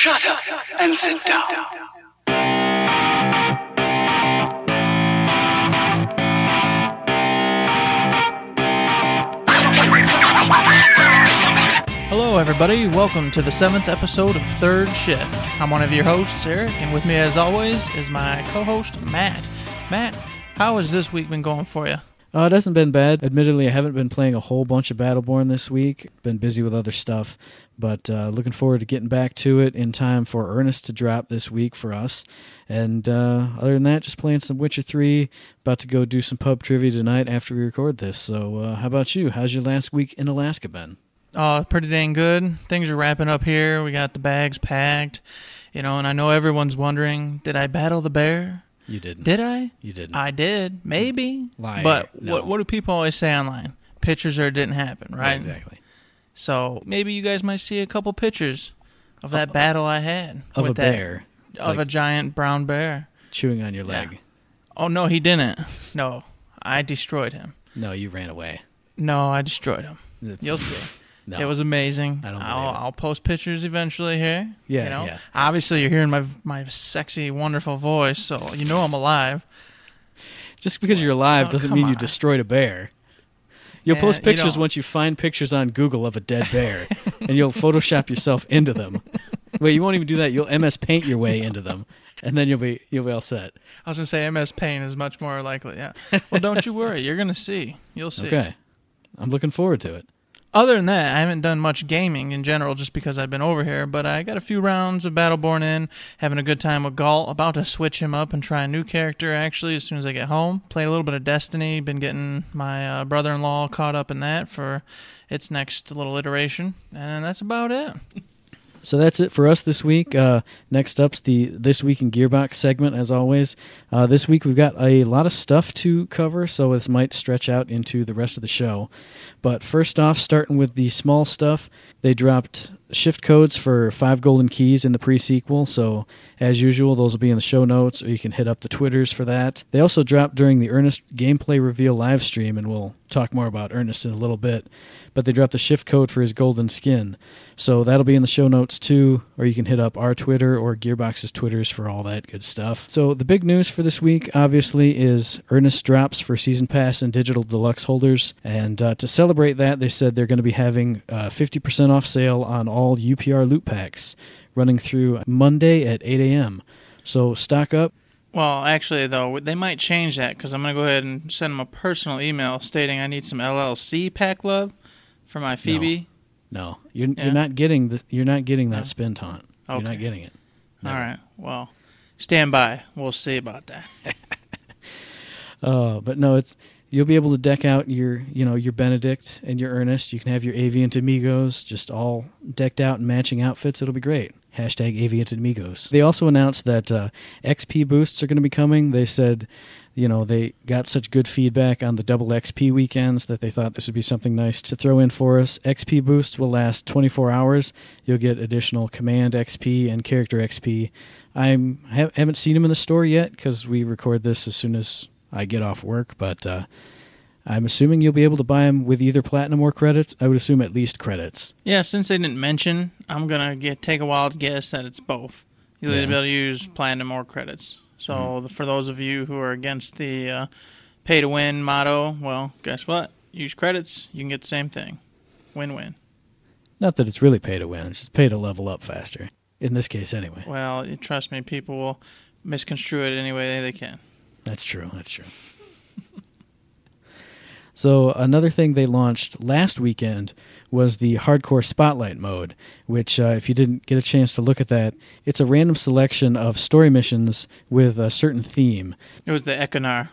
Shut up and sit down. Hello, everybody. Welcome to the seventh episode of Third Shift. I'm one of your hosts, Eric, and with me, as always, is my co host, Matt. Matt, how has this week been going for you? Uh, it hasn't been bad. Admittedly, I haven't been playing a whole bunch of Battleborn this week. Been busy with other stuff, but uh, looking forward to getting back to it in time for Ernest to drop this week for us. And uh, other than that, just playing some Witcher 3. About to go do some pub trivia tonight after we record this. So, uh, how about you? How's your last week in Alaska been? Uh, pretty dang good. Things are wrapping up here. We got the bags packed, you know, and I know everyone's wondering, did I battle the bear? You didn't. Did I? You didn't. I did, maybe. Liar. But No. what what do people always say online? Pictures or it didn't happen, right? Exactly. So maybe you guys might see a couple pictures of that battle I had Of with a that- bear of like- a giant brown bear. chewing on your Yeah. leg. Oh no, he didn't. No, I destroyed him. No, you ran away. No, I destroyed him. You'll see. No. It was amazing. I don't I'll. I'll post pictures eventually here. Yeah, you know. yeah. Obviously, you're hearing my my sexy, wonderful voice, so you know I'm alive. Just because you're alive Oh, doesn't mean you destroyed a bear. You'll post you pictures don't. once you find pictures on Google of a dead bear, and you'll Photoshop yourself into them. Wait, you won't even do that. You'll MS Paint your way into them, and then you'll be you'll be all set. I was gonna say MS Paint is much more likely. Yeah. Well, don't you worry. You're gonna see. You'll see. Okay, I'm looking forward to it. Other than that, I haven't done much gaming in general just because I've been over here, but I got a few rounds of Battleborn in, having a good time with Galt, about to switch him up and try a new character actually as soon as I get home. Played a little bit of Destiny, been getting my uh, brother in law caught up in that for its next little iteration, and that's about it. So that's it for us this week. Uh, next up's the this week in Gearbox segment, as always. Uh, this week we've got a lot of stuff to cover, so this might stretch out into the rest of the show. But first off, starting with the small stuff, they dropped shift codes for five golden keys in the pre-sequel. So as usual, those will be in the show notes, or you can hit up the twitters for that. They also dropped during the Ernest gameplay reveal live stream, and we'll talk more about Ernest in a little bit. But they dropped a shift code for his golden skin. So that'll be in the show notes too, or you can hit up our Twitter or Gearbox's Twitters for all that good stuff. So the big news for this week, obviously, is Ernest drops for Season Pass and Digital Deluxe holders. And uh, to celebrate that, they said they're going to be having uh, 50% off sale on all UPR loot packs running through Monday at 8 a.m. So stock up. Well, actually, though, they might change that because I'm going to go ahead and send them a personal email stating I need some LLC pack love for my Phoebe. No, you're, Yeah. you're not getting the, you're not getting that No. spin taunt. You're not getting it. All right. Well, stand by. We'll see about that. Uh, but no, it's you'll be able to deck out your you know your Benedict and your Ernest. You can have your Aviant Amigos just all decked out in matching outfits. It'll be great. Hashtag Aviant Amigos. They also announced that uh, XP boosts are going to be coming. They said, you know, they got such good feedback on the double XP weekends that they thought this would be something nice to throw in for us. XP boosts will last 24 hours. You'll get additional command XP and character XP. Ha- haven't seen them in the store yet because we record this as soon as I get off work, but uh, I'm assuming you'll be able to buy them with either platinum or credits. I would assume at least credits. Yeah, since they didn't mention, I'm gonna get take a wild guess that it's both. You'll Yeah. be able to use platinum or credits. So for those of you who are against the uh, pay to win motto, well, guess what? Use credits, you can get the same thing. Win win. Not that it's really pay to win; it's just pay to level up faster. In this case, anyway. Well, trust me, people will misconstrue it any way they can. That's true. That's true. so another thing they launched last weekend was the hardcore spotlight mode, which, uh, if you didn't get a chance to look at that, it's a random selection of story missions with a certain theme. It was the Ekkunar.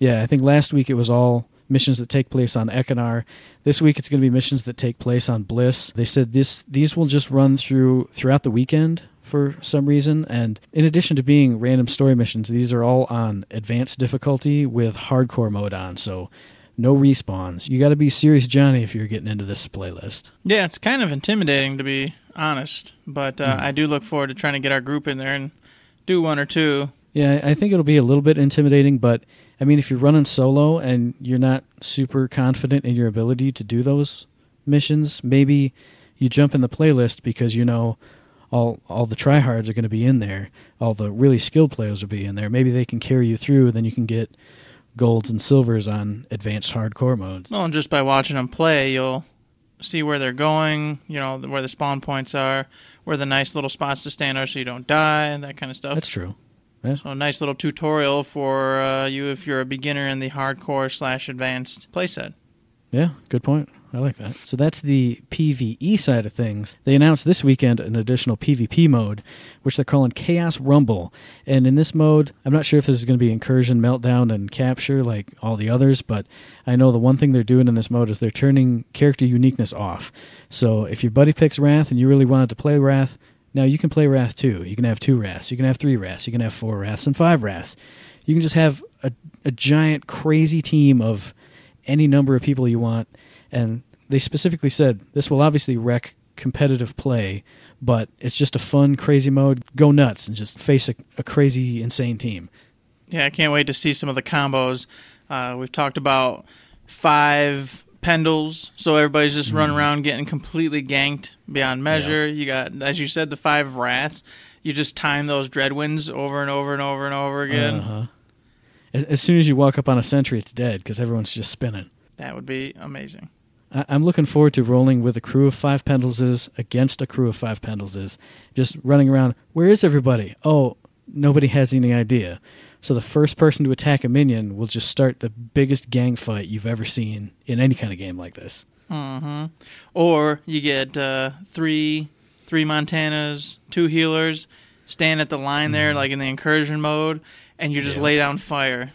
Yeah, I think last week it was all missions that take place on Ekkunar. This week it's going to be missions that take place on Bliss. They said this these will just run through throughout the weekend for some reason and in addition to being random story missions, these are all on advanced difficulty with hardcore mode on. So no respawns. You got to be serious Johnny if you're getting into this playlist. Yeah, it's kind of intimidating to be honest, but uh, Hmm. I do look forward to trying to get our group in there and do one or two. Yeah, I think it'll be a little bit intimidating, but I mean, if you're running solo and you're not super confident in your ability to do those missions, maybe you jump in the playlist because you know, all all the tryhards are going to be in there. All the really skilled players will be in there. Maybe they can carry you through. Then you can get golds and silvers on advanced hardcore modes. Well, and just by watching them play, you'll see where they're going. You know where the spawn points are, where the nice little spots to stand are, so you don't die, and that kind of stuff. That's true. So a nice little tutorial for uh, you if you're a beginner in the hardcore slash advanced playset. Yeah, good point. I like that. So that's the PvE side of things. They announced this weekend an additional PvP mode, which they're calling Chaos Rumble. And in this mode, I'm not sure if this is going to be incursion, meltdown, and capture like all the others, but I know the one thing they're doing in this mode is they're turning character uniqueness off. So if your buddy picks Rath and you really wanted to play Rath, now you can play Rath too. You can have two Raths, you can have three Raths, you can have four Raths, and five Raths. You can just have a, a giant, crazy team of any number of people you want and they specifically said this will obviously wreck competitive play, but it's just a fun, crazy mode. Go nuts and just face a, a crazy, insane team. Yeah, I can't wait to see some of the combos. Uh, we've talked about five Pendles, so everybody's just running around getting completely ganked beyond measure. You got, as you said, the five Raths. You just time those Dreadwinds over and over and over and over again. Uh-huh. As, as soon as you walk up on a sentry, it's dead because everyone's just spinning. That would be amazing. I- I'm looking forward to rolling with a crew of five Pendleses against a crew of five Pendleses, just running around. Where is everybody? Oh, nobody has any idea. So the first person to attack a minion will just start the biggest gang fight you've ever seen in any kind of game like this. hmm Or you get uh, three three Montanas, two healers, stand at the line there like in the incursion mode, and you just Mm-hmm. Yeah. lay down fire.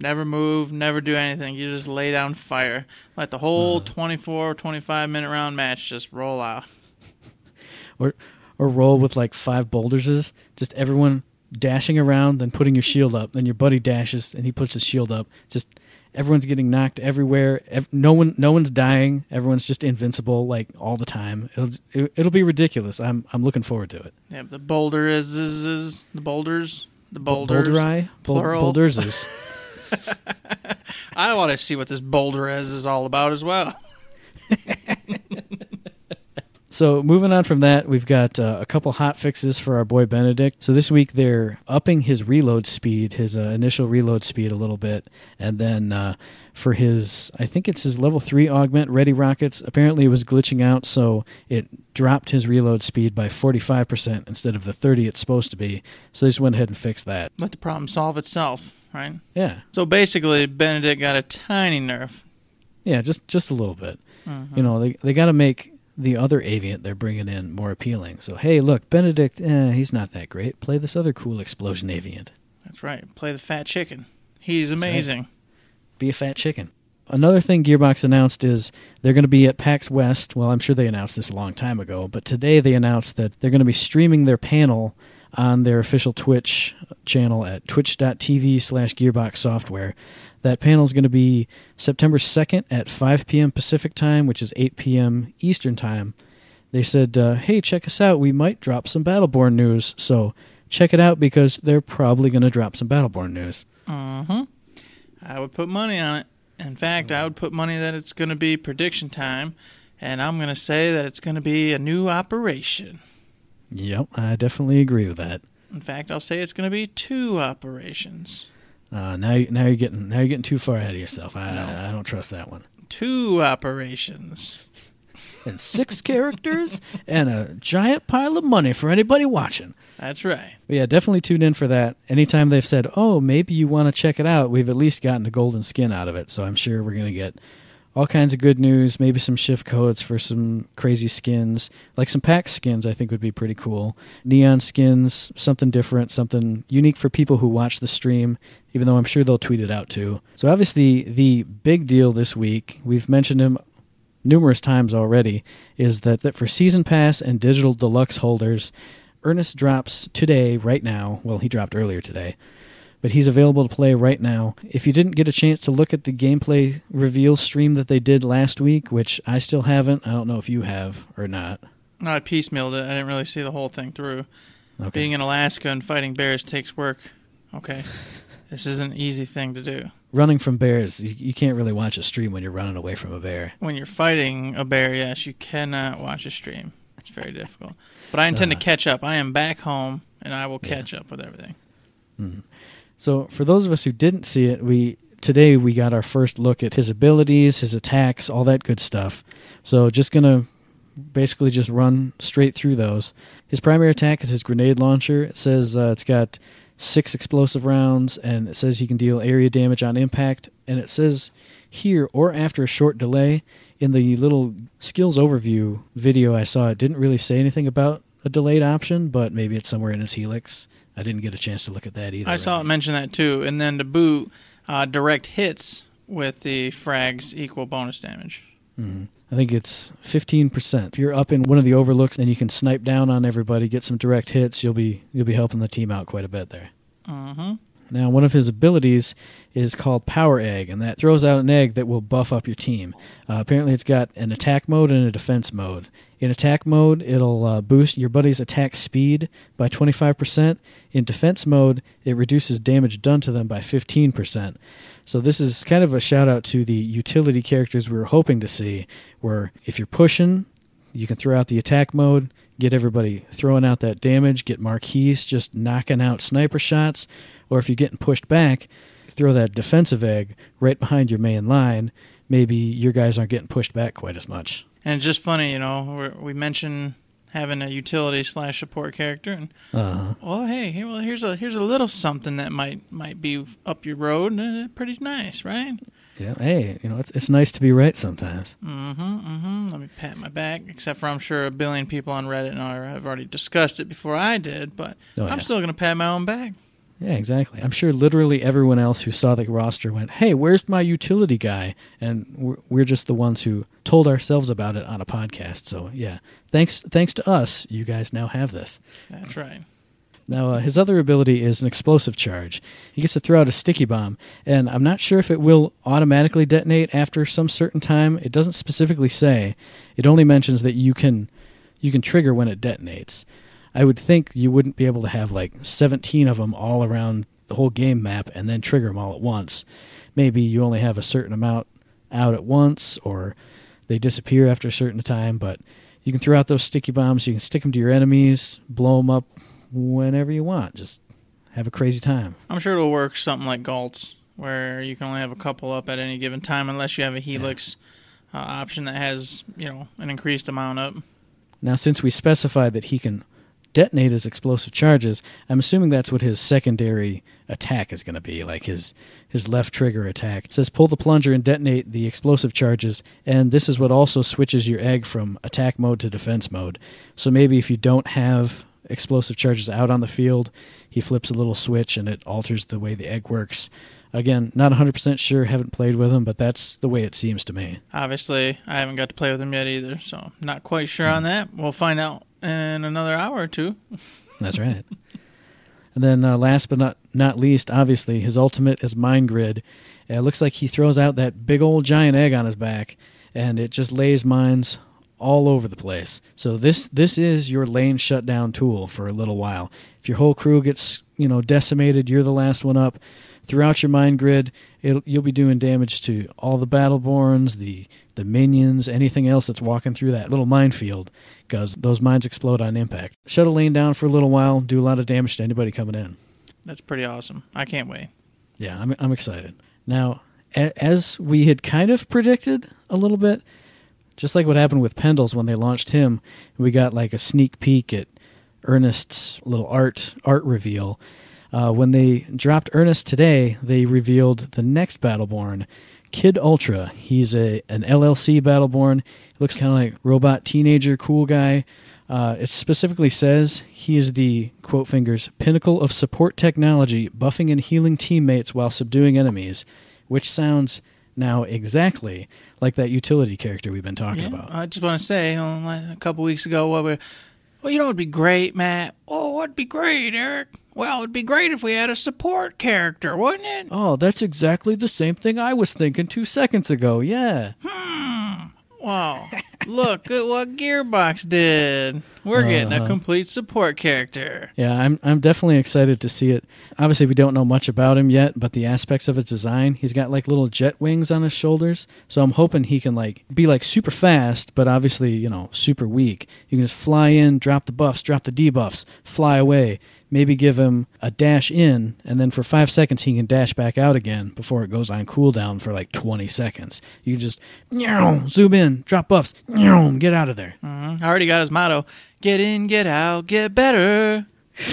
Never move, never do anything. You just lay down fire. Let the whole Uh-huh. 24 25 minute round match just roll out. Or or roll with like five Boldurses, just everyone dashing around, then putting your shield up, then your buddy dashes and he puts his shield up. Just everyone's getting knocked everywhere. Ev- no one no one's dying. Everyone's just invincible like all the time. It'll it, it'll be ridiculous. I'm I'm looking forward to it. Yeah, the boulder is, is, is the boulders, the boulders. Boulder eye, Bul- plural. boulders is. I want to see what this boulder is is all about as well. So moving on from that, we've got uh, a couple hot fixes for our boy Benedict. So this week they're upping his reload speed, his uh, initial reload speed a little bit, and then uh, for his, I think it's his level three augment ready rockets. Apparently it was glitching out, so it dropped his reload speed by forty five percent instead of the thirty it's supposed to be. So they just went ahead and fixed that. Let the problem solve itself, right? Yeah, So basically, Benedict got a tiny nerf. yeah, just just a little bit. Mhm. You know, they they got to make the other aviant they're bringing in more appealing. So hey, look, Benedict, eh, he's not that great. Play this other cool explosion aviant. That's right. Play the fat chicken. He's right. amazing. Be a fat chicken. Another thing Gearbox announced is they're going to be at PAX West. Well, I'm sure they announced this a long time ago, but today they announced that they're going to be streaming their panel on their official Twitch channel at twitch.tv slash gearbox software. That panel is going to be September 2nd at 5 p.m. Pacific time, which is 8 p.m. Eastern time. They said, uh, hey, check us out. We might drop some Battleborn news. So check it out because they're probably going to drop some Battleborn news. hmm I would put money on it. In fact, I would put money that it's going to be prediction time, and I'm going to say that it's going to be a new operation. Yep, I definitely agree with that. In fact, I'll say it's going to be two operations. Uh, now, now you're getting now you're getting too far ahead of yourself. I, No. I don't trust that one. Two operations. And six characters and a giant pile of money for anybody watching. That's right. But yeah, definitely tune in for that. Anytime they've said, "Oh, maybe you want to check it out," we've at least gotten a golden skin out of it. So I'm sure we're gonna get all kinds of good news. Maybe some shift codes for some crazy skins, like some pack skins. I think would be pretty cool. Neon skins, something different, something unique for people who watch the stream. Even though I'm sure they'll tweet it out too. So obviously, the big deal this week, we've mentioned him numerous times already, is that, that for Season Pass and Digital Deluxe holders, Ernest drops today, right now. Well, he dropped earlier today, but he's available to play right now. If you didn't get a chance to look at the gameplay reveal stream that they did last week, which I still haven't, I don't know if you have or not. No, I piecemealed it. I didn't really see the whole thing through. Okay. Being in Alaska and fighting bears takes work. Okay. this is an easy thing to do. Running from bears, you, you can't really watch a stream when you're running away from a bear. When you're fighting a bear, yes, you cannot watch a stream. It's very difficult. But I intend Uh. to catch up. I am back home, and I will catch up with everything. So for those of us who didn't see it, we today we got our first look at his abilities, his attacks, all that good stuff. So just gonna basically just run straight through those. His primary attack is his grenade launcher. It says uh, it's got six explosive rounds, and it says he can deal area damage on impact. And it says here or after a short delay. In the little skills overview video I saw, it didn't really say anything about a delayed option, but maybe it's somewhere in his helix. I didn't get a chance to look at that either. I saw right it mention that too. And then to boot, uh, direct hits with the frags equal bonus damage. Mhm. I think it's 15%. If you're up in one of the overlooks and you can snipe down on everybody, get some direct hits, you'll be you'll be helping the team out quite a bit there. Mm-hmm. Now, one of his abilities is called Power Egg, and that throws out an egg that will buff up your team. Uh, apparently, it's got an attack mode and a defense mode. In attack mode, it'll uh, boost your buddy's attack speed by 25%. In defense mode, it reduces damage done to them by 15%. So, this is kind of a shout out to the utility characters we were hoping to see, where if you're pushing, you can throw out the attack mode, get everybody throwing out that damage, get Marquis just knocking out sniper shots, or if you're getting pushed back, throw that defensive egg right behind your main line. Maybe your guys aren't getting pushed back quite as much. And it's just funny, you know, we're, we mentioned having a utility slash support character, and Uh, oh hey, here, well here's a here's a little something that might might be up your road, and uh, pretty nice, right? yeah, hey, you know, it's, it's nice to be right sometimes. Mm-hmm. Mm-hmm. Let me pat my back. Except for I'm sure a billion people on Reddit and I have already discussed it before I did, but Oh, I'm still gonna pat my own back. Yeah, exactly. I'm sure literally everyone else who saw the roster went, "Hey, where's my utility guy?" And we're, we're just the ones who told ourselves about it on a podcast. So yeah, thanks thanks to us, you guys now have this. That's right. Now, uh, his other ability is an explosive charge. He gets to throw out a sticky bomb, and I'm not sure if it will automatically detonate after some certain time. It doesn't specifically say. It only mentions that you can you can trigger when it detonates. I would think you wouldn't be able to have like 17 of them all around the whole game map and then trigger them all at once. Maybe you only have a certain amount out at once, or they disappear after a certain time. But you can throw out those sticky bombs. You can stick them to your enemies, blow them up whenever you want. Just have a crazy time. I'm sure it'll work something like Galt's, where you can only have a couple up at any given time unless you have a Helix uh, option that has, you know, an increased amount up. Now, since we specified that he can detonate his explosive charges, I'm assuming that's what his secondary attack is going to be, like his his left trigger attack. It says pull the plunger and detonate the explosive charges, and this is what also switches your egg from attack mode to defense mode. So maybe if you don't have explosive charges out on the field, he flips a little switch and it alters the way the egg works. Again, not 100% sure, haven't played with him, but that's the way it seems to me. Obviously, I haven't got to play with him yet either, so not quite sure on that. We'll find out in another hour or two. That's right. and then uh, last but not not least, obviously, his ultimate is Mine Grid. It looks like he throws out that big old giant egg on his back, and it just lays mines all over the place. So this this is your lane shutdown tool for a little while. If your whole crew gets you know decimated, you're the last one up. Throughout your mine grid, it'll, you'll be doing damage to all the battleborns, the the minions, anything else that's walking through that little minefield, because those mines explode on impact. Shut a lane down for a little while, do a lot of damage to anybody coming in. That's pretty awesome. I can't wait. Yeah, I'm I'm excited. Now, a- as we had kind of predicted a little bit, just like what happened with Pendles when they launched him, we got like a sneak peek at Ernest's little art art reveal. Uh, when they dropped Ernest today, they revealed the next Battleborn, Kid Ultra. He's a an LLC Battleborn. Looks kind of like robot teenager, cool guy. Uh, it specifically says he is the quote fingers pinnacle of support technology, buffing and healing teammates while subduing enemies, which sounds now exactly like that utility character we've been talking Yeah, about. I just want to say, a couple weeks ago, what we, well, you know, it'd be great, Matt. Oh, what'd be great, Eric? Well, it'd be great if we had a support character, wouldn't it? Oh, that's exactly the same thing I was thinking two seconds ago. Yeah. Hmm. Wow. Look at what Gearbox did. We're getting a Uh-huh. complete support character. Yeah, I'm I'm definitely excited to see it. Obviously, we don't know much about him yet, but the aspects of his design, he's got like little jet wings on his shoulders. So I'm hoping he can like be like super fast, but obviously, you know, super weak. You can just fly in, drop the buffs, drop the debuffs, fly away. Maybe give him a dash in, and then for five seconds he can dash back out again before it goes on cooldown for like 20 seconds. You can just zoom in, drop buffs, get out of there. Mhm. I already got his motto get in, get out, get better.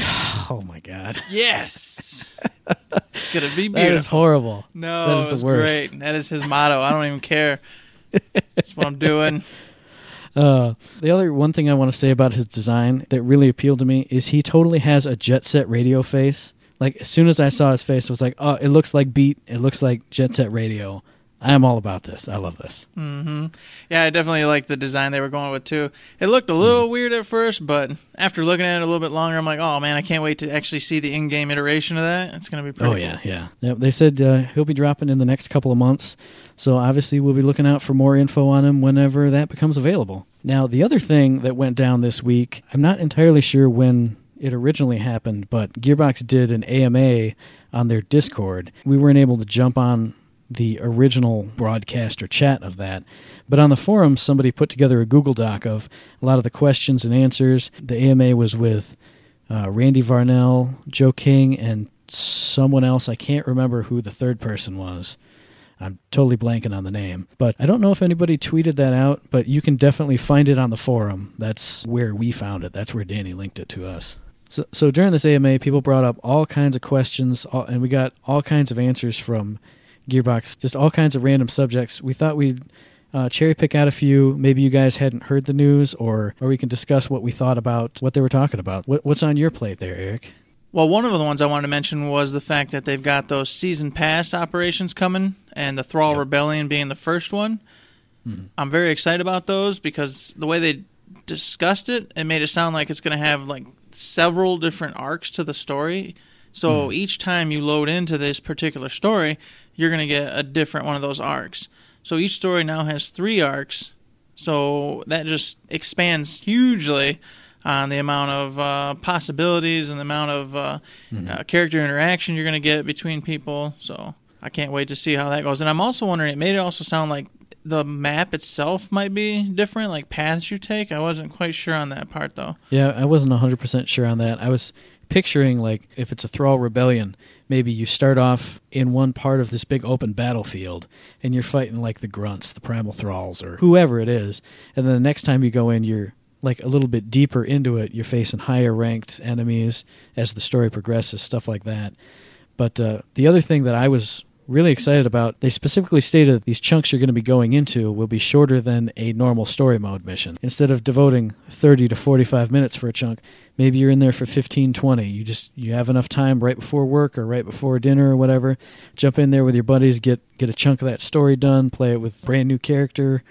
Oh my god, Yes. it's going to be beautiful. that is horrible. No, That is the worst. great. That is his motto. I don't even care. That's what I'm doing. Uh, the other one thing I want to say about his design that really appealed to me is he totally has a jet set radio face. Like as soon as I saw his face, I was like, "Oh, it looks like Beat. It looks like Jet Set Radio." I am all about this. I love this. hmm Yeah, I definitely like the design they were going with too. It looked a little weird at first, but after looking at it a little bit longer, I'm like, oh man, I can't wait to actually see the in-game iteration of that. It's gonna be pretty. Oh yeah, yeah. Yep, they said uh, he'll be dropping in the next couple of months, so obviously we'll be looking out for more info on him whenever that becomes available. Now, the other thing that went down this week, I'm not entirely sure when it originally happened, but Gearbox did an AMA on their Discord. We weren't able to jump on the original broadcast or chat of that. But on the forum, somebody put together a Google Doc of a lot of the questions and answers. The AMA was with uh, Randy Varnell, Joe King, and someone else. I can't remember who the third person was. I'm totally blanking on the name. But I don't know if anybody tweeted that out, but you can definitely find it on the forum. That's where we found it. That's where Danny linked it to us. So, so during this AMA, people brought up all kinds of questions, all, and we got all kinds of answers from Gearbox, just all kinds of random subjects. We thought we'd uh, cherry pick out a few. Maybe you guys hadn't heard the news, or or we can discuss what we thought about what they were talking about. What, what's on your plate there, Eric? Well, one of the ones I wanted to mention was the fact that they've got those season pass operations coming, and the Thrall Yep. Rebellion being the first one. Mhm. I'm very excited about those because the way they discussed it, it made it sound like it's going to have like several different arcs to the story. So each time you load into this particular story, you're going to get a different one of those arcs. So each story now has three arcs. So that just expands hugely on the amount of uh, possibilities and the amount of uh, uh, character interaction you're going to get between people. So I can't wait to see how that goes. And I'm also wondering, it made it also sound like the map itself might be different, like paths you take. I wasn't quite sure on that part though. Yeah, I wasn't 100% sure on that. I was picturing, like, if it's a Thrall rebellion, maybe you start off in one part of this big open battlefield and you're fighting, like, the grunts, the primal thralls, or whoever it is. And then the next time you go in, you're, like, a little bit deeper into it. You're facing higher ranked enemies as the story progresses, stuff like that. But uh, the other thing that I was really excited about, they specifically stated that these chunks you're going to be going into will be shorter than a normal story mode mission. Instead of devoting 30 to 45 minutes for a chunk, maybe you're in there for 15, 20. You just you have enough time right before work or right before dinner or whatever. Jump in there with your buddies, get get a chunk of that story done, play it with brand new character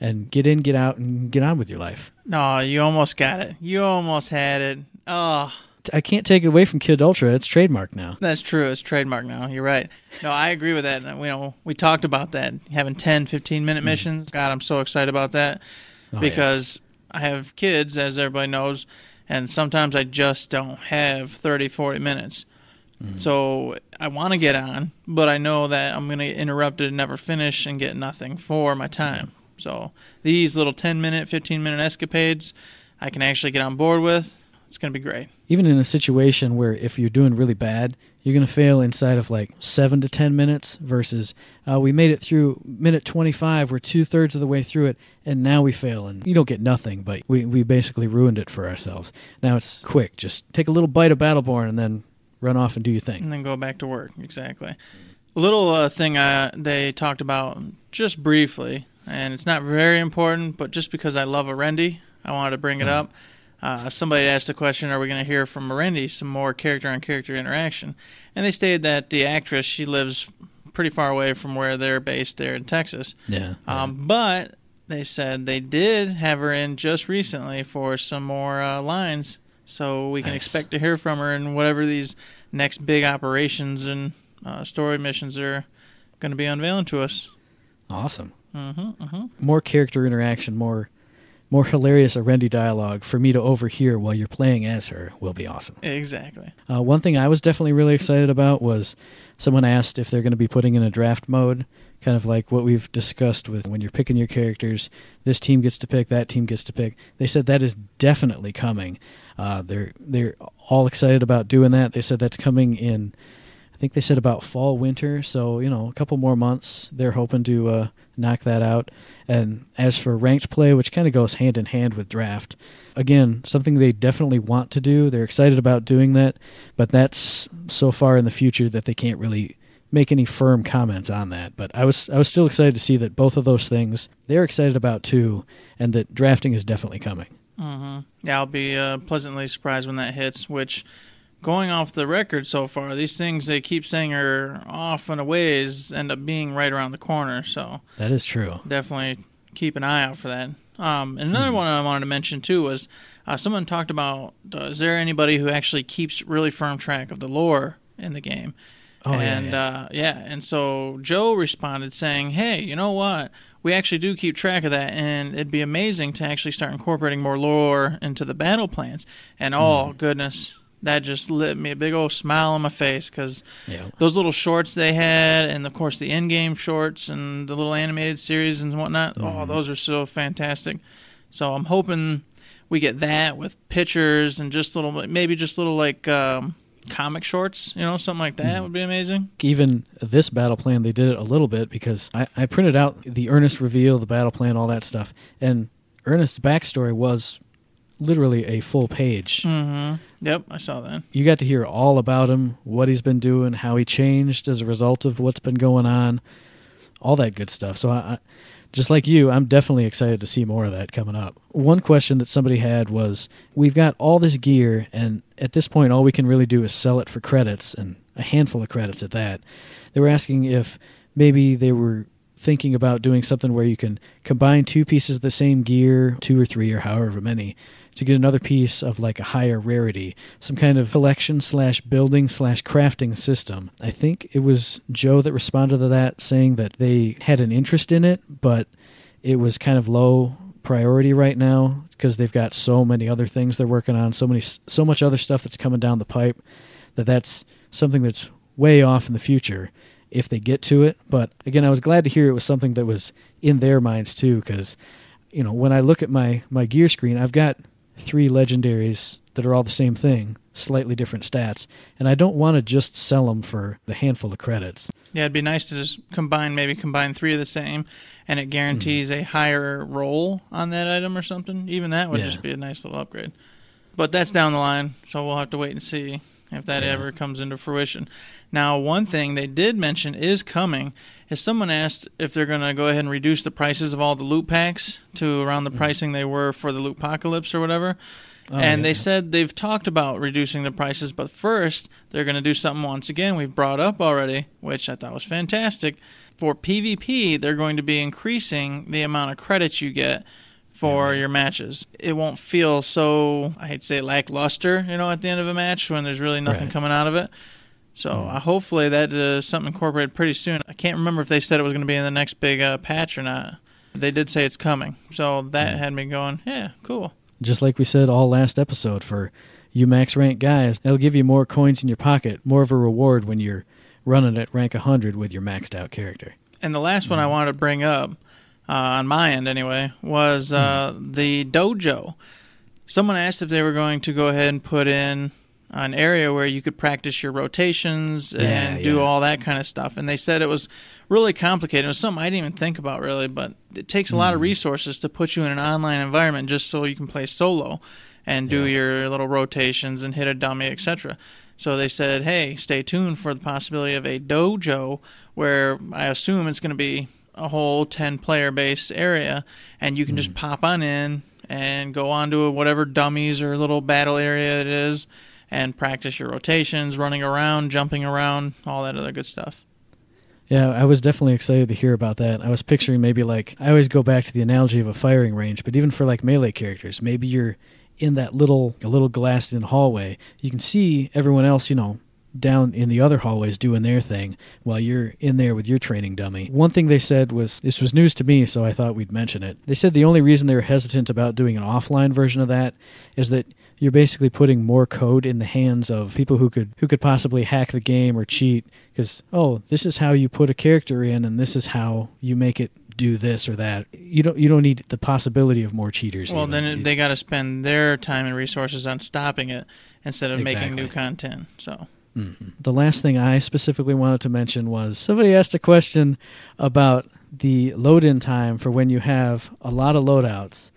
and get in, get out and get on with your life. No, you almost got it. You almost had it. Oh, I can't take it away from Kid Ultra. It's trademarked now. that's true. It's trademark now. You're right. No, I agree with that. You know, we talked about that having 10, 15 minute mm. missions. God, I'm so excited about that Oh, yeah. because I have kids, as everybody knows, and sometimes I just don't have 30, 40 minutes. Mm. So I want to get on, but I know that I'm going to get interrupted and never finish and get nothing for my time. So these little 10 minute, 15 minute escapades, I can actually get on board with. It's going to be great. even in a situation where if you're doing really bad, you're going to fail inside of like seven to ten minutes versus uh, we made it through minute 25, we're two thirds of the way through it, and now we fail. And you don't get nothing, but we, we basically ruined it for ourselves. Now it's quick. Just take a little bite of Battleborn and then run off and do your thing. and then go back to work. Exactly. A little uh, thing uh, they talked about just briefly, and it's not very important, but just because I love Orendi, I wanted to bring it up. Uh, somebody asked the question, "Are we going to hear from Orendi some more character-on-character interaction?" And they stated that the actress she lives pretty far away from where they're based there in Texas. Yeah. Um, but they said they did have her in just recently for some more uh, lines, so we can Nice. expect to hear from her in whatever these next big operations and uh, story missions are going to be unveiling to us. Awesome. Mm-hmm, mm-hmm. More character interaction, more more hilarious Orendi dialogue for me to overhear while you're playing as her will be awesome. Exactly. Uh, one thing I was definitely really excited about was someone asked if they're going to be putting in a draft mode, kind of like what we've discussed with when you're picking your characters. This team gets to pick, that team gets to pick. They said that is definitely coming. Uh, they're they're all excited about doing that. They said that's coming in. Think they said about fall winter, so you know a couple more months. They're hoping to uh, knock that out. And as for ranked play, which kind of goes hand in hand with draft, again, something they definitely want to do. They're excited about doing that, but that's so far in the future that they can't really make any firm comments on that. But I was I was still excited to see that both of those things they're excited about too, and that drafting is definitely coming. Mm-hmm. Yeah, I'll be uh, pleasantly surprised when that hits. Which, going off the record so far, these things they keep saying are off and a ways end up being right around the corner. So That is true. definitely keep an eye out for that. Um, and another one I wanted to mention too was uh, someone talked about uh, is there anybody who actually keeps really firm track of the lore in the game? Oh, yeah, and yeah. Uh, yeah, and so Joe responded saying, "Hey, you know what? We actually do keep track of that, and it'd be amazing to actually start incorporating more lore into the battle plans." And Hmm. oh goodness, that just lit me a big old smile on my face because Yeah. those little shorts they had, and of course the in-game shorts and the little animated series and whatnot. Oh, those are so fantastic. So I'm hoping we get that with pictures and just little, maybe just little like um, comic shorts, you know, something like that would be amazing. even this battle plan they did it a little bit because I, I printed out the Ernest reveal, the battle plan, all that stuff, and Ernest's backstory was literally a full page. Mm-hmm. Yep, I saw that. You got to hear all about him, what he's been doing, how he changed as a result of what's been going on, all that good stuff. So I, I just like you, I'm definitely excited to see more of that coming up. One question that somebody had was, we've got all this gear, and at this point, all we can really do is sell it for credits, and a handful of credits at that. They were asking if maybe they were thinking about doing something where you can combine two pieces of the same gear, two or three or however many, to get another piece of like a higher rarity, some kind of collection slash building slash crafting system. I think it was Joe that responded to that, saying that they had an interest in it, but it was kind of low priority right now because they've got so many other things they're working on, so many, so much other stuff that's coming down the pipe that that's something that's way off in the future if they get to it. But again, I was glad to hear it was something that was in their minds too, because you know when I look at my my gear screen, I've got three legendaries that are all the same thing, slightly different stats, and I don't want to just sell them for the handful of credits. Yeah, it'd be nice to just combine, maybe combine three of the same, and it guarantees mm-hmm. a higher roll on that item or something. Even that would Yeah. just be a nice little upgrade. But that's down the line, so we'll have to wait and see if that Yeah. ever comes into fruition. Now, one thing they did mention is coming is someone asked if they're going to go ahead and reduce the prices of all the loot packs to around the mm-hmm. pricing they were for the loot apocalypse or whatever. Oh, and yeah. they said they've talked about reducing the prices, but first they're going to do something once again we've brought up already, which I thought was fantastic. For PvP, they're going to be increasing the amount of credits you get for your matches. It won't feel so, I'd say, lackluster, you know, at the end of a match when there's really nothing Right. coming out of it. So uh, hopefully that is something incorporated pretty soon. I can't remember if they said it was going to be in the next big uh, patch or not. They did say it's coming, so that had me going, yeah, cool. Just like we said all last episode for you max rank guys, that'll give you more coins in your pocket, more of a reward when you're running at rank 100 with your maxed out character. And the last one I wanted to bring up, uh, on my end anyway, was uh, the dojo. Someone asked if they were going to go ahead and put in an area where you could practice your rotations and Yeah, do yeah. all that kind of stuff. And they said it was really complicated. It was something I didn't even think about really, but it takes a lot of hmm. resources to put you in an online environment just so you can play solo and do Yeah. your little rotations and hit a dummy, etc. So they said, "Hey, stay tuned for the possibility of a dojo where I assume it's going to be a whole 10 player base area and you can just hmm. pop on in and go on to whatever dummies or little battle area it is and practice your rotations, running around, jumping around, all that other good stuff." Yeah, I was definitely excited to hear about that. I was picturing maybe like I always go back to the analogy of a firing range, but even for like melee characters, maybe you're in that little a little glassed in hallway. You can see everyone else, you know, down in the other hallways doing their thing while you're in there with your training dummy. One thing they said was this was news to me, so I thought we'd mention it. They said the only reason they were hesitant about doing an offline version of that is that you're basically putting more code in the hands of people who could who could possibly hack the game or cheat because oh this is how you put a character in and this is how you make it do this or that you don't you don't need the possibility of more cheaters Well, even. then they got to spend their time and resources on stopping it instead of making new content. So mm-hmm. The last thing I specifically wanted to mention was somebody asked a question about the load in time for when you have a lot of loadouts.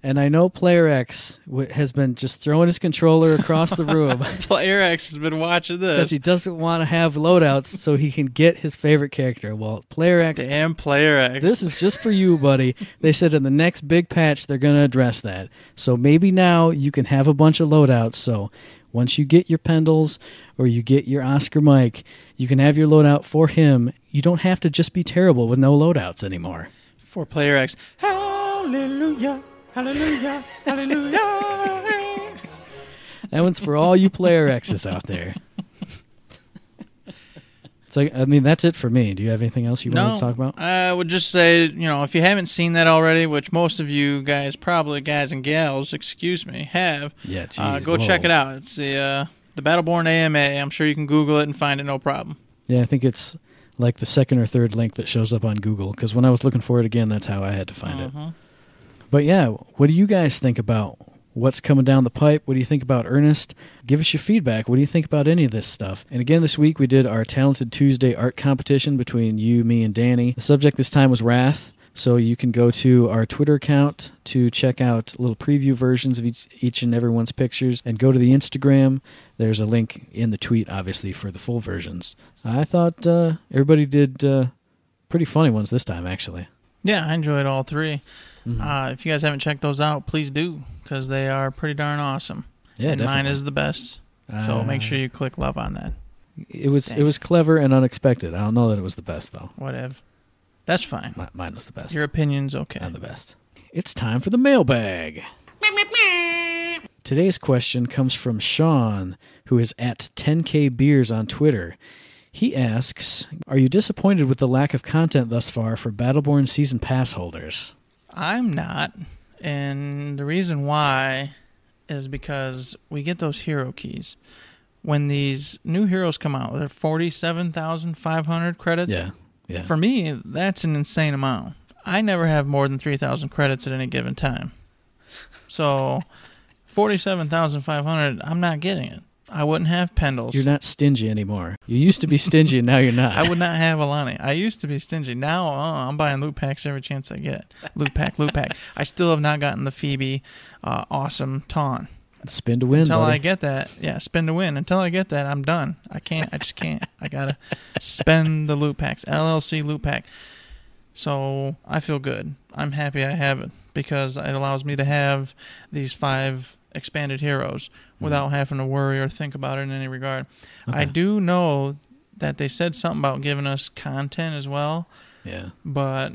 And I know Player X w- has been just throwing his controller across the room Player X has been watching this because he doesn't want to have loadouts so he can get his favorite character. Well, Player X, Damn Player X. this is just for you, buddy. They said in the next big patch they're going to address that. So maybe now you can have a bunch of loadouts. So once you get your Pendles or you get your Oscar Mike, you can have your loadout for him. You don't have to just be terrible with no loadouts anymore. for Player X. Hallelujah. Hallelujah. Hallelujah. That one's for all you Player X's out there. So I mean that's it for me. Do you have anything else you want to talk about? I would just say, you know, if you haven't seen that already, which most of you guys, probably guys and gals, excuse me, have, Yeah, uh, geez, go check it out. It's the uh, the Battleborn AMA. I'm sure you can Google it and find it, no problem. Yeah, I think it's like the second or third link that shows up on Google because when I was looking for it again, that's how I had to find it. But yeah, what do you guys think about what's coming down the pipe? What do you think about Ernest? Give us your feedback. What do you think about any of this stuff? And again, this week we did our Talented Tuesday art competition between you, me, and Danny. The subject this time was Rath. So you can go to our Twitter account to check out little preview versions of each, each and everyone's pictures, and go to the Instagram. There's a link in the tweet, obviously, for the full versions. I thought uh, everybody did uh, pretty funny ones this time, actually. Yeah, I enjoyed all 3 Mhm. Uh, if you guys haven't checked those out, please do because they are pretty darn awesome. yeah, and mine is the best. So Uh, make sure you click love on that. It was Dang. it was clever and unexpected. I don't know that it was the best though. Whatever. That's fine. Mi- Mine was the best. Your opinion's okay. I'm the best. It's time for the mailbag. Today's question comes from Sean, who is at 10k beers on Twitter. He asks, "Are you disappointed with the lack of content thus far for Battleborn season pass holders?" I'm not. And the reason why is because we get those hero keys. When these new heroes come out, they're 47,500 credits. Yeah, yeah. For me, that's an insane amount. I never have more than 3,000 credits at any given time. So, 47,500, I'm not getting it. I wouldn't have Pendles. You're not stingy anymore. You used to be stingy, and now you're not. I would not have Alani. I used to be stingy. Now uh, I'm buying loot packs every chance I get. Loot pack, loot pack. I still have not gotten the Phoebe uh, awesome taunt. spin to win, Until buddy. I get that, yeah, spend to win. Until I get that, I'm done. I can't. I just can't. I gotta spend the loot packs. LLC loot pack. So I feel good. I'm happy I have it because it allows me to have these five expanded heroes without having to worry or think about it in any regard. I Mm-hmm. Do know that they said something about giving us content as well, Yeah. but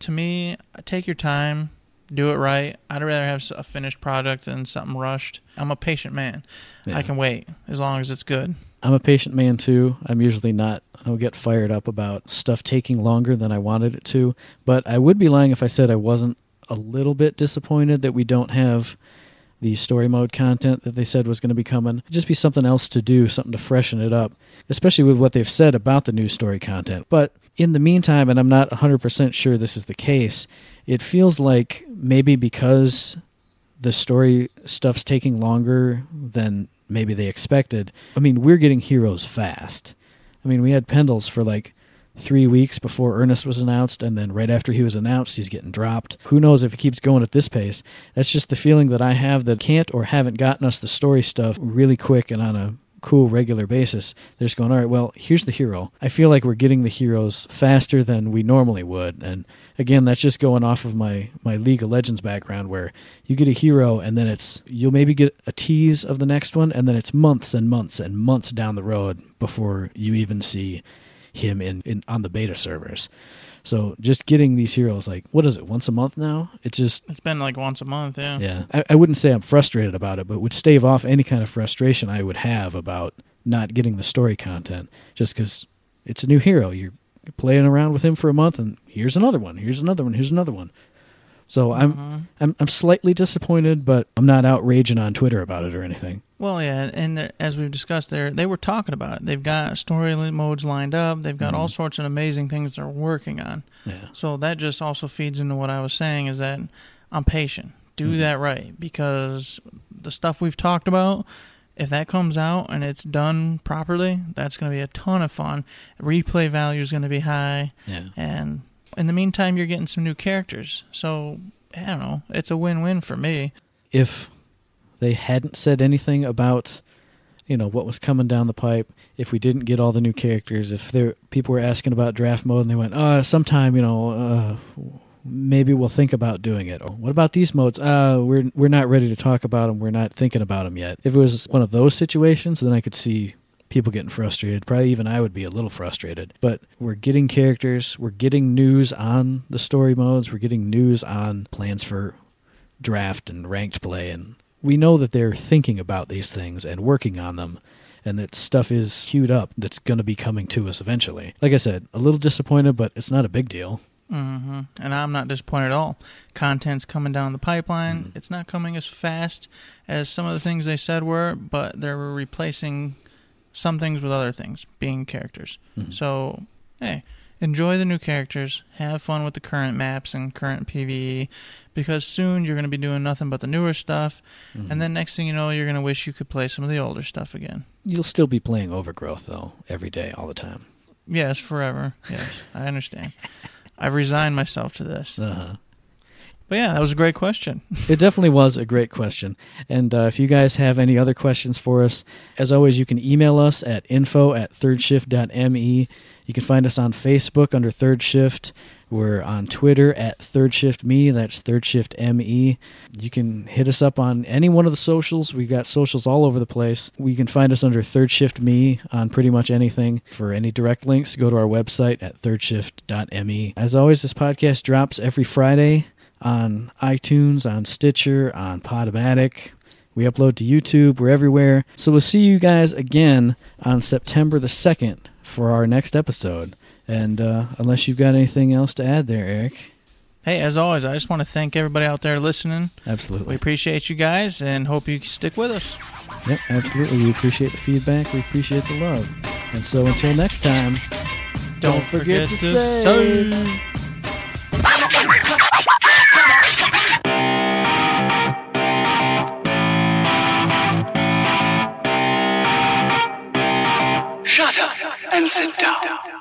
to me, take your time, do it right. I'd rather have a finished product than something rushed. I'm a patient man. yeah. I can wait as long as it's good. I'm a patient man too. I'm usually not. I don't get fired up about stuff taking longer than I wanted it to. But I would be lying if I said I wasn't a little bit disappointed that we don't have the story mode content that they said was going to be coming. It'd just be something else to do, something to freshen it up, especially with what they've said about the new story content. But in the meantime, and I'm not 100% sure this is the case, it feels like maybe because the story stuff's taking longer than maybe they expected. I mean, we're getting heroes fast. I mean, we had Pendles for like three weeks before Ernest was announced, and then right after he was announced, he's getting dropped. Who knows if he keeps going at this pace? That's just the feeling that I have that can't or haven't gotten us the story stuff really quick and on a cool regular basis. They're just going, all right, well, here's the hero. I feel like we're getting the heroes faster than we normally would. And again, that's just going off of my, my League of Legends background where you get a hero and then it's, you'll maybe get a tease of the next one and then it's months and months and months down the road before you even see him in, in on the beta servers. So just getting these heroes like what is it once a month now? It's just It's been like once a month, yeah. yeah. I, I wouldn't say I'm frustrated about it, but would stave off any kind of frustration I would have about not getting the story content just because it's a new hero. You're playing around with him for a month, and here's another one. Here's another one. Here's another one. So I'm mm-hmm. I'm I'm slightly disappointed, but I'm not outraging on Twitter about it or anything. Well, yeah, and as we've discussed, there they were talking about it. They've got story modes lined up. They've got all mm-hmm. sorts of amazing things they're working on. Yeah. So that just also feeds into what I was saying is that I'm patient. Do mm-hmm. that right because the stuff we've talked about, if that comes out and it's done properly, that's going to be a ton of fun. Replay value is going to be high, Yeah. and in the meantime, you're getting some new characters. So I don't know. It's a win-win for me. If they hadn't said anything about you know what was coming down the pipe if we didn't get all the new characters if there people were asking about draft mode and they went uh sometime you know uh maybe we'll think about doing it what about these modes uh we're we're not ready to talk about them we're not thinking about them yet if it was one of those situations then i could see people getting frustrated. Probably even i would be a little frustrated. But we're getting characters. We're getting news on the story modes. We're getting news on plans for draft and ranked play. And we know that they're thinking about these things and working on them and that stuff is queued up that's going to be coming to us eventually. Like i said a little disappointed but it's not a big deal. Hmm And I'm not disappointed at all. Content's coming down the pipeline. It's not coming as fast as some of the things they said were, but they're replacing some things with other things, being characters. So, hey, enjoy the new characters. Have fun with the current maps and current PvE, because soon you're going to be doing nothing but the newer stuff. And then next thing you know, you're going to wish you could play some of the older stuff again. you'll still be playing overgrowth though every day all the time Yes, forever. Yes, I understand. I've resigned myself to this. uh-huh But yeah, that was a great question. it definitely was a great question. And uh, if you guys have any other questions for us, as always, you can email us at info at thirdshift.me. You can find us on Facebook under Third Shift. We're on Twitter at Third Shift Me. That's Third Shift ME. You can hit us up on any one of the socials. We've got socials all over the place. You can find us under Third Shift Me on pretty much anything. For any direct links, go to our website at thirdshift.me. As always, this podcast drops every Friday on iTunes, on Stitcher, on Podomatic. We upload to YouTube. We're everywhere. So we'll see you guys again on September the 2nd for our next episode. And uh, unless you've got anything else to add there, Eric. Hey, as always, I just want to thank everybody out there listening. Absolutely. We appreciate you guys and hope you stick with us. Yep, absolutely. We appreciate the feedback. We appreciate the love. And so until next time, Don't, forget to save. save. And sit down.